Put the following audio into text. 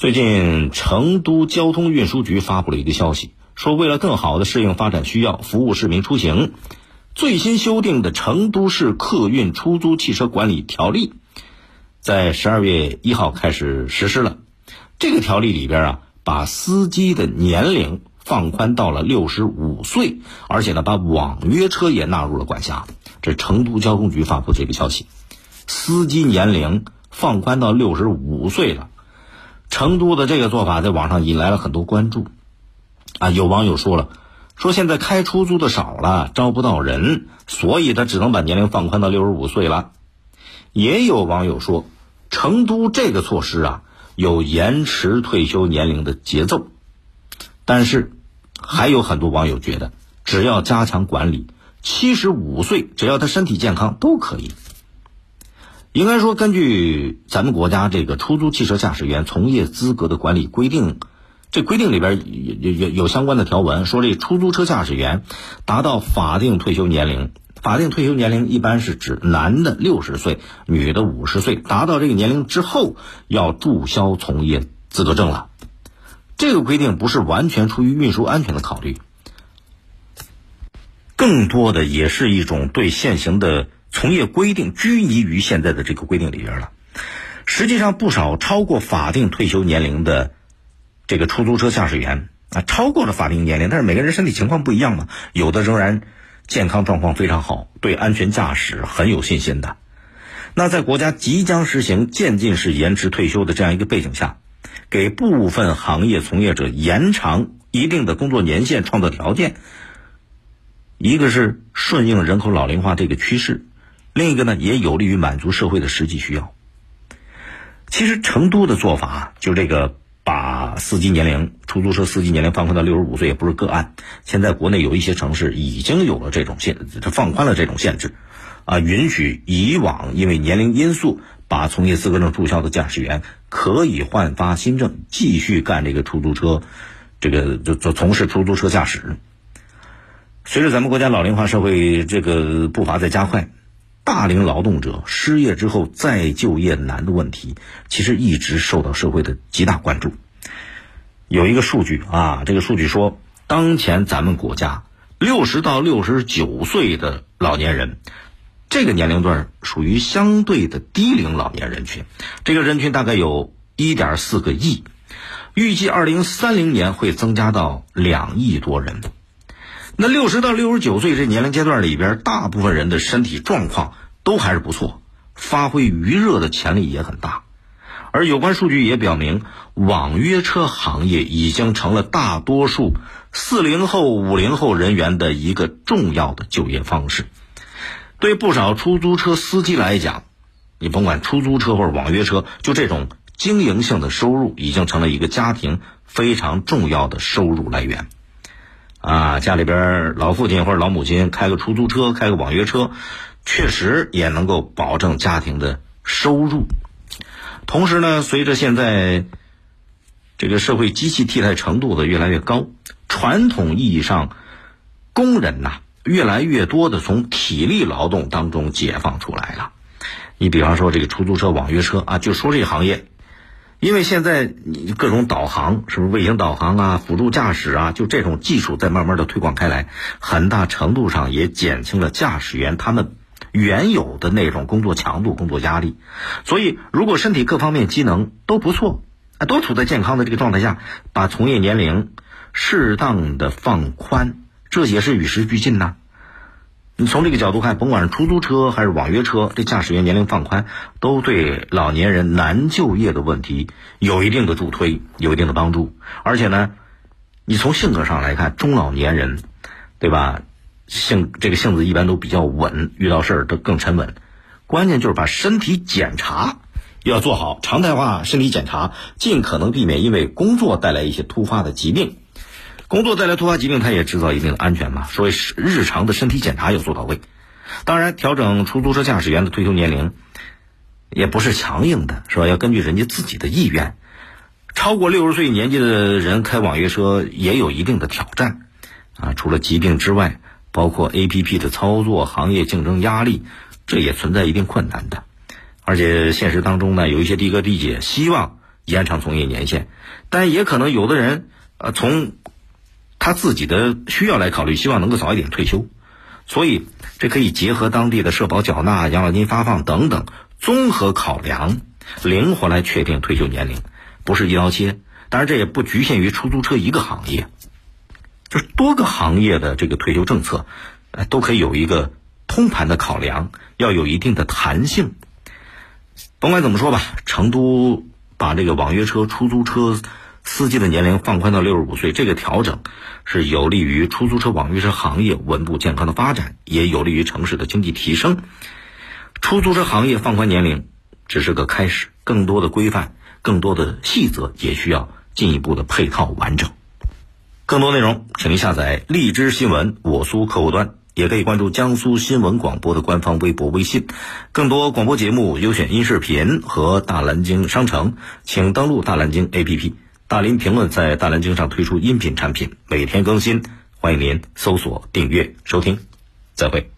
最近，成都交通运输局发布了一个消息，说为了更好的适应发展需要，服务市民出行，最新修订的《成都市客运出租汽车管理条例》在十二月一号开始实施了。这个条例里边啊，把司机的年龄放宽到了六十五岁，而且呢，把网约车也纳入了管辖。这成都交通局发布这个消息，司机年龄放宽到六十五岁了。成都的这个做法在网上引来了很多关注，啊，有网友说了，说现在开出租的少了，招不到人，所以他只能把年龄放宽到六十五岁了。也有网友说，成都这个措施啊，有延迟退休年龄的节奏。但是，还有很多网友觉得，只要加强管理，七十五岁只要他身体健康都可以。应该说，根据咱们国家这个出租汽车驾驶员从业资格的管理规定，这规定里边有有有相关的条文，说这出租车驾驶员达到法定退休年龄，法定退休年龄一般是指男的六十岁，女的五十岁，达到这个年龄之后要注销从业资格证了。这个规定不是完全出于运输安全的考虑，更多的也是一种对现行的。从业规定拘泥于现在的这个规定里边了。实际上，不少超过法定退休年龄的这个出租车驾驶员啊，超过了法定年龄，但是每个人身体情况不一样嘛，有的仍然健康状况非常好，对安全驾驶很有信心的。那在国家即将实行渐进式延迟退休的这样一个背景下，给部分行业从业者延长一定的工作年限创造条件，一个是顺应人口老龄化这个趋势。另一个呢，也有利于满足社会的实际需要。其实成都的做法，就这个把司机年龄、出租车司机年龄放宽到六十五岁，也不是个案。现在国内有一些城市已经有了这种限，放宽了这种限制，啊，允许以往因为年龄因素把从业资格证注销的驾驶员可以换发新证，继续干这个出租车，这个就就从事出租车驾驶。随着咱们国家老龄化社会这个步伐在加快。大龄劳动者失业之后再就业难的问题，其实一直受到社会的极大关注。有一个数据啊，这个数据说，当前咱们国家六十到六十九岁的老年人，这个年龄段属于相对的低龄老年人群，这个人群大概有一点四个亿，预计二零三零年会增加到两亿多人。那六十到六十九岁这年龄阶段里边，大部分人的身体状况都还是不错，发挥余热的潜力也很大。而有关数据也表明，网约车行业已经成了大多数四零后、五零后人员的一个重要的就业方式。对不少出租车司机来讲，你甭管出租车或者网约车，就这种经营性的收入，已经成了一个家庭非常重要的收入来源。啊，家里边老父亲或者老母亲开个出租车，开个网约车，确实也能够保证家庭的收入。同时呢，随着现在这个社会机器替代程度的越来越高，传统意义上工人呐，越来越多的从体力劳动当中解放出来了。你比方说这个出租车、网约车啊，就说这个行业。因为现在你各种导航，是不是卫星导航啊、辅助驾驶啊，就这种技术在慢慢的推广开来，很大程度上也减轻了驾驶员他们原有的那种工作强度、工作压力。所以，如果身体各方面机能都不错，啊，都处在健康的这个状态下，把从业年龄适当的放宽，这也是与时俱进呐。你从这个角度看，甭管是出租车还是网约车，这驾驶员年龄放宽，都对老年人难就业的问题有一定的助推，有一定的帮助。而且呢，你从性格上来看，中老年人，对吧？性这个性子一般都比较稳，遇到事儿都更沉稳。关键就是把身体检查要做好，常态化身体检查，尽可能避免因为工作带来一些突发的疾病。工作带来突发疾病，它也制造一定的安全嘛。所以日常的身体检查要做到位。当然，调整出租车驾驶员的退休年龄，也不是强硬的，是吧？要根据人家自己的意愿。超过六十岁年纪的人开网约车也有一定的挑战啊。除了疾病之外，包括 A P P 的操作、行业竞争压力，这也存在一定困难的。而且现实当中呢，有一些的哥的姐希望延长从业年限，但也可能有的人呃从他自己的需要来考虑，希望能够早一点退休，所以这可以结合当地的社保缴纳、养老金发放等等综合考量，灵活来确定退休年龄，不是一刀切。当然，这也不局限于出租车一个行业，就是多个行业的这个退休政策，呃，都可以有一个通盘的考量，要有一定的弹性。甭管怎么说吧，成都把这个网约车、出租车司机的年龄放宽到六十五岁，这个调整是有利于出租车、网约车行业稳步健康的发展，也有利于城市的经济提升。出租车行业放宽年龄只是个开始，更多的规范、更多的细则也需要进一步的配套完整。更多内容，请您下载荔枝新闻我苏客户端。也可以关注江苏新闻广播的官方微博、微信，更多广播节目、优选音视频和大蓝鲸商城，请登录大蓝鲸 APP。大林评论在大蓝鲸上推出音频产品，每天更新，欢迎您搜索订阅收听。再会。